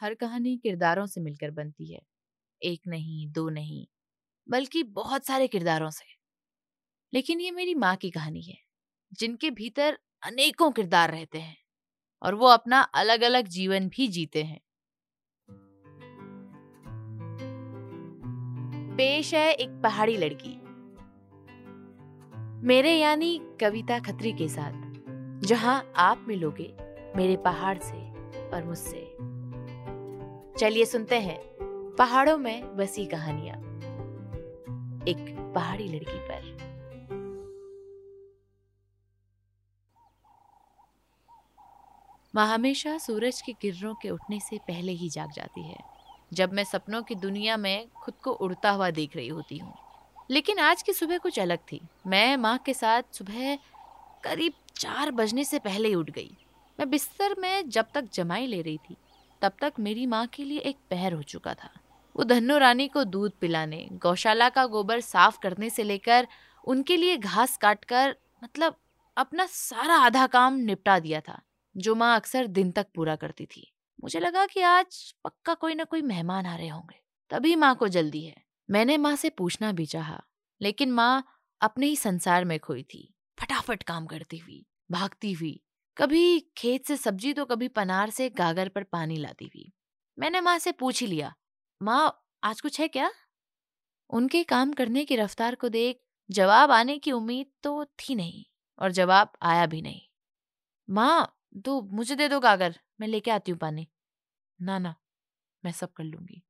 हर कहानी किरदारों से मिलकर बनती है। एक नहीं, दो नहीं, बल्कि बहुत सारे किरदारों से। लेकिन ये मेरी माँ की कहानी है, जिनके भीतर अनेकों किरदार रहते हैं और वो अपना अलग अलग जीवन भी जीते हैं। पेश है एक पहाड़ी लड़की। मेरे यानी कविता खत्री के साथ, जहाँ आप मिलोगे मेरे पहाड़ से और मुझसे। चलिए सुनते हैं पहाड़ों में बसी कहानियाँ। एक पहाड़ी लड़की पर। माँ हमेशा सूरज की किरणों के उठने से पहले ही जाग जाती है, जब मैं सपनों की दुनिया में खुद को उड़ता हुआ देख रही होती हूँ। लेकिन आज की सुबह कुछ अलग थी। मैं माँ के साथ सुबह करीब चार बजने से पहले ही उठ गई। मैं बिस्तर में जब तक जमाई ले रही थी तब तक मेरी माँ के लिए एक पहर हो चुका था। वो धन्नो रानी को दूध पिलाने, गौशाला का गोबर साफ़ करने से लेकर उनके लिए घास काटकर मतलब अपना सारा आधा काम निपटा दिया था, जो माँ अक्सर दिन तक पूरा करती थी। मुझे लगा कि आज पक्का कोई ना कोई मेहमान आ रहे होंगे। तभी माँ को जल्दी है। मैंने माँ से पूछना भी चाहा, लेकिन माँ अपने ही संसार में खोई थी। फटाफट काम करती हुई, भागती हुई कभी खेत से सब्ज़ी तो कभी पनार से गागर पर पानी लाती हुई। मैंने माँ से पूछ ही लिया, माँ, आज कुछ है क्या? उनके काम करने की रफ्तार को देख जवाब आने की उम्मीद तो थी नहीं और जवाब आया भी नहीं। माँ तो मुझे दे दो गागर, मैं लेके आती हूँ पानी। ना ना, मैं सब कर लूँगी।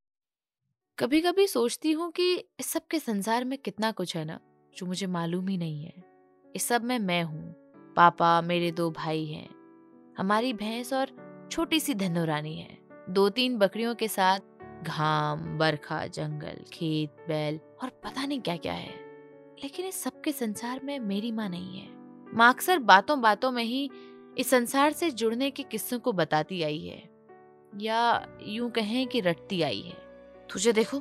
कभी कभी सोचती हूँ कि इस सब के संसार में कितना कुछ है ना, जो मुझे मालूम ही नहीं है। इस सब में मैं हूँ। पापा मेरे दो भाई हैं। हमारी भैंस और छोटी सी धनो रानी है। दो तीन बकरियों के साथ घाम, बरखा, जंगल, खेत, बैल और पता नहीं क्या क्या है। लेकिन इस सबके संसार में मेरी माँ नहीं है। माँ अक्सर बातों बातों में ही इस संसार से जुड़ने के किस्सों को बताती आई है। या यूँ कहें कि रटती आई है। तुझे देखो,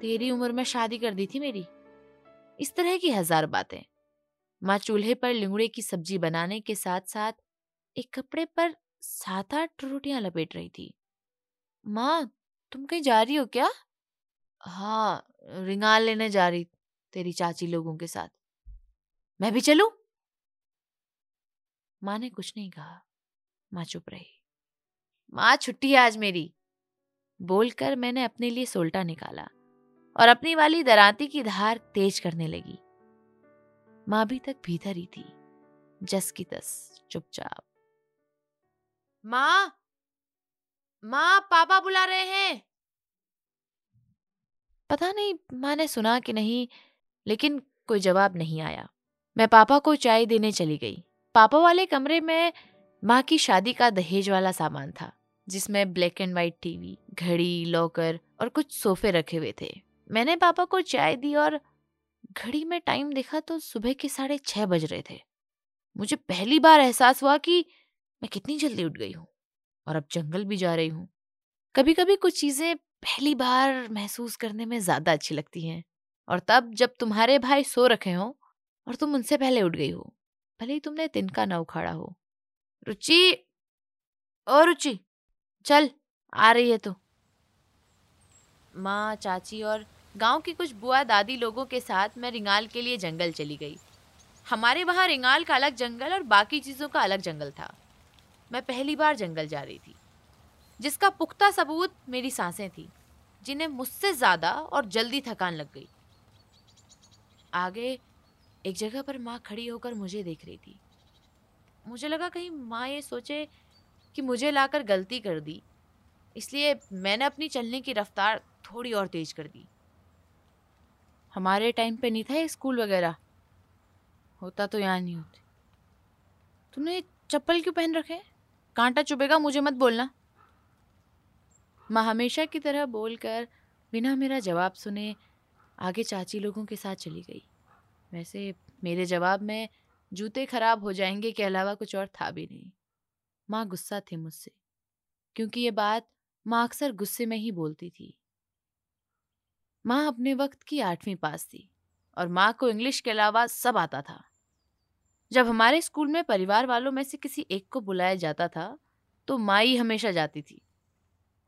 तेरी उम्र में शादी कर दी थी मेरी। इस तरह की हज़ार बातें। माँ चूल्हे पर लिंगड़े की सब्ज़ी बनाने के साथ साथ एक कपड़े पर सात आठ रोटियाँ लपेट रही थी। माँ, तुम कहीं जा रही हो क्या? हाँ रिंगाल लेने जा रही, तेरी चाची लोगों के साथ। मैं भी चलू? माँ ने कुछ नहीं कहा। माँ चुप रही। माँ, छुट्टी है आज मेरी, बोलकर मैंने अपने लिए सोल्टा निकाला और अपनी वाली दराती की धार तेज करने लगी। माँ भी तक भीतर ही थी। जस की तस चुपचाप। माँ? माँ पापा बुला रहे हैं। पता नहीं माँ ने सुना कि नहीं लेकिन कोई जवाब नहीं आया। मैं पापा को चाय देने चली गई। पापा वाले कमरे में माँ की शादी का दहेज वाला सामान था जिसमें ब्लैक एंड व्हाइट टीवी घड़ी लॉकर और कुछ सोफे रखे हुए थे। मैंने पापा को चाय दी और घड़ी में टाइम देखा तो सुबह के साढ़े छह बज रहे थे। मुझे पहली बार एहसास हुआ कि मैं कितनी जल्दी उठ गई हूँ और अब जंगल भी जा रही हूँ। कभी कभी कुछ चीज़ें पहली बार महसूस करने में ज़्यादा अच्छी लगती हैं और तब जब तुम्हारे भाई सो रखे हो और तुम उनसे पहले उठ गई हो, भले ही तुमने तिनका ना उखाड़ा हो। रुचि, ओ रुचि, चल, आ रही है तो। माँ, चाची और गाँव की कुछ बुआ दादी लोगों के साथ मैं रिंगाल के लिए जंगल चली गई। हमारे वहाँ रिंगाल का अलग जंगल और बाकी चीज़ों का अलग जंगल था। मैं पहली बार जंगल जा रही थी, जिसका पुख्ता सबूत मेरी साँसें थी, जिन्हें मुझसे ज़्यादा और जल्दी थकान लग गई। आगे एक जगह पर माँ खड़ी होकर मुझे देख रही थी। मुझे लगा कहीं माँ ये सोचे कि मुझे लाकर गलती कर दी, इसलिए मैंने अपनी चलने की रफ्तार थोड़ी और तेज कर दी। हमारे टाइम पे नहीं था ये स्कूल वगैरह। होता तो यहाँ नहीं होते। तुमने चप्पल क्यों पहन रखे? कांटा चुभेगा, मुझे मत बोलना। माँ हमेशा की तरह बोलकर बिना मेरा जवाब सुने आगे चाची लोगों के साथ चली गई। वैसे मेरे जवाब में जूते खराब हो जाएँगे के अलावा कुछ और था भी नहीं। माँ गुस्सा थी मुझसे, क्योंकि ये बात माँ अक्सर गुस्से में ही बोलती थी। माँ अपने वक्त की आठवीं पास थी और माँ को इंग्लिश के अलावा सब आता था। जब हमारे स्कूल में परिवार वालों में से किसी एक को बुलाया जाता था तो माँ ही हमेशा जाती थी।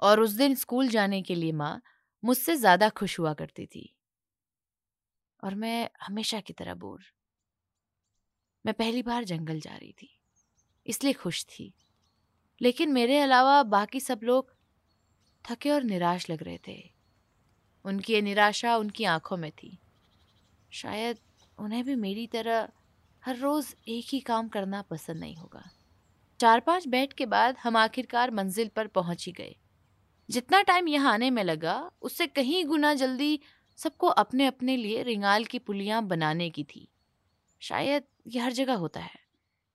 और उस दिन स्कूल जाने के लिए माँ मुझसे ज़्यादा खुश हुआ करती थी। और मैं हमेशा की तरह बोर। मैं पहली बार जंगल जा रही थी, इसलिए खुश थी। लेकिन मेरे अलावा बाकी सब लोग थके और निराश लग रहे थे। उनकी निराशा उनकी आँखों में थी। शायद उन्हें भी मेरी तरह हर रोज़ एक ही काम करना पसंद नहीं होगा। चार पाँच बैठ के बाद हम आखिरकार मंजिल पर पहुँच ही गए। जितना टाइम यहाँ आने में लगा, उससे कहीं गुना जल्दी सबको अपने अपने लिए रिंगाल की पुलियाँ बनाने की थी। शायद यह हर जगह होता है।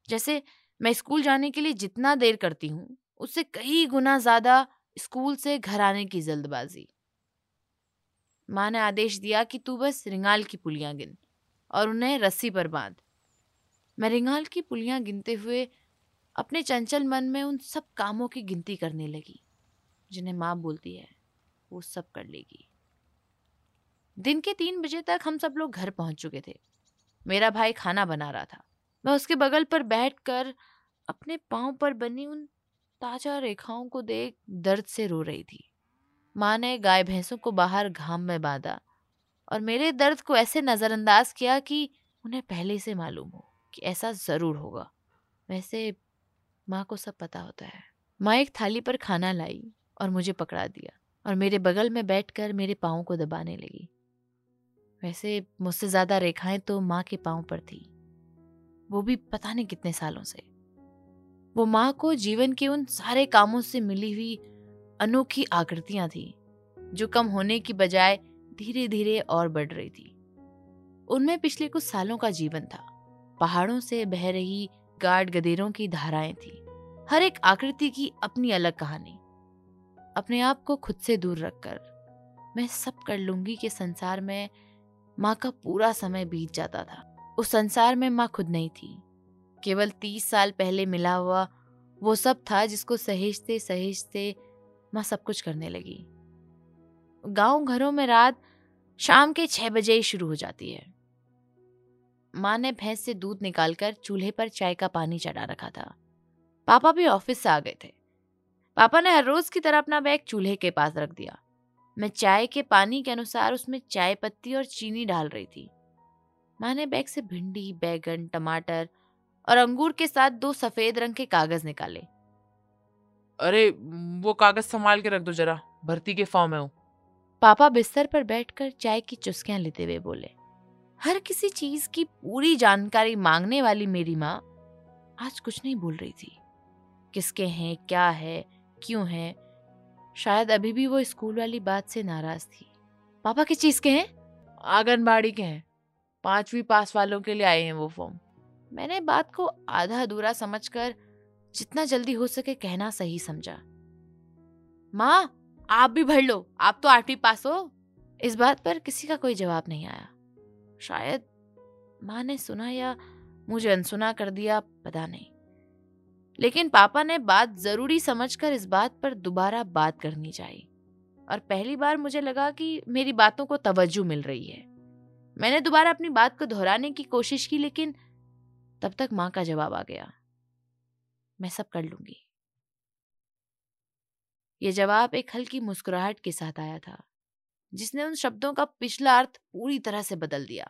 जैसे मैं स्कूल जाने के लिए जितना देर करती हूँ, उससे कई गुना ज़्यादा स्कूल से घर आने की जल्दबाजी। माँ ने आदेश दिया कि तू बस रिंगाल की पुलियाँ गिन और उन्हें रस्सी पर बाँध। मैं रिंगाल की पुलियाँ गिनते हुए अपने चंचल मन में उन सब कामों की गिनती करने लगी, जिन्हें माँ बोलती है, वो सब कर लेगी। दिन के तीन बजे तक हम सब लोग घर पहुँच चुके थे। मेरा भाई खाना बना रहा था। मैं उसके बगल पर बैठकर अपने पाँव पर बनी उन ताज़ा रेखाओं को देख दर्द से रो रही थी। माँ ने गाय भैंसों को बाहर घाम में बांधा और मेरे दर्द को ऐसे नज़रअंदाज किया कि उन्हें पहले से मालूम हो कि ऐसा ज़रूर होगा। वैसे माँ को सब पता होता है। माँ एक थाली पर खाना लाई और मुझे पकड़ा दिया और मेरे बगल में बैठकर मेरे पाँव को दबाने लगी। वैसे मुझसे ज़्यादा रेखाएँ तो माँ के पाँव पर थी। वो भी पता नहीं कितने सालों से। वो माँ को जीवन के उन सारे कामों से मिली हुई अनोखी आकृतियाँ थी, जो कम होने की बजाय धीरे धीरे और बढ़ रही थी। उनमें पिछले कुछ सालों का जीवन था। पहाड़ों से बह रही गाढ़ गदेरों की धाराएँ थी। हर एक आकृति की अपनी अलग कहानी। अपने आप को खुद से दूर रखकर, मैं सब कर लूँगी के संसार में माँ का पूरा समय बीत जाता था। उस संसार में माँ खुद नहीं थी। केवल तीस साल पहले मिला हुआ वो सब था जिसको सहेजते सहेजते माँ सब कुछ करने लगी। गाँव घरों में रात शाम के छह बजे ही शुरू हो जाती है। माँ ने भैंस से दूध निकालकर चूल्हे पर चाय का पानी चढ़ा रखा था। पापा भी ऑफ़िस से आ गए थे। पापा ने हर रोज की तरह अपना बैग चूल्हे के पास रख दिया। मैं चाय के पानी के अनुसार उसमें चाय पत्ती और चीनी डाल रही थी। माँ ने बैग से भिंडी, बैगन, टमाटर और अंगूर के साथ दो सफ़ेद रंग के कागज़ निकाले। अरे वो कागज़ संभाल के रख दो जरा भर्ती के फॉर्म हूँ। पापा बिस्तर पर बैठकर चाय की चुस्कियाँ लेते हुए बोले हर किसी चीज़ की पूरी जानकारी मांगने वाली मेरी माँ आज कुछ नहीं बोल रही थी। किसके हैं क्या है क्यों है? शायद अभी भी वो स्कूल वाली बात से नाराज़ थी। पापा किस चीज़ के हैं? आंगनबाड़ी के हैं। पांचवी पास वालों के लिए आए हैं वो फॉर्म। मैंने बात को आधा अधूरा समझकर जितना जल्दी हो सके कहना सही समझा। माँ, आप भी भर लो। आप तो आठवीं पास हो। इस बात पर किसी का कोई जवाब नहीं आया। शायद माँ ने सुना या मुझे अनसुना कर दिया, पता नहीं। लेकिन पापा ने बात ज़रूरी समझकर इस बात पर दोबारा बात करनी चाहिए और पहली बार मुझे लगा कि मेरी बातों को तवज्जो मिल रही है। मैंने दोबारा अपनी बात को दोहराने की कोशिश की, लेकिन तब तक माँ का जवाब आ गया। मैं सब कर लूँगी। यह जवाब एक हल्की मुस्कुराहट के साथ आया था, जिसने उन शब्दों का पिछला अर्थ पूरी तरह से बदल दिया।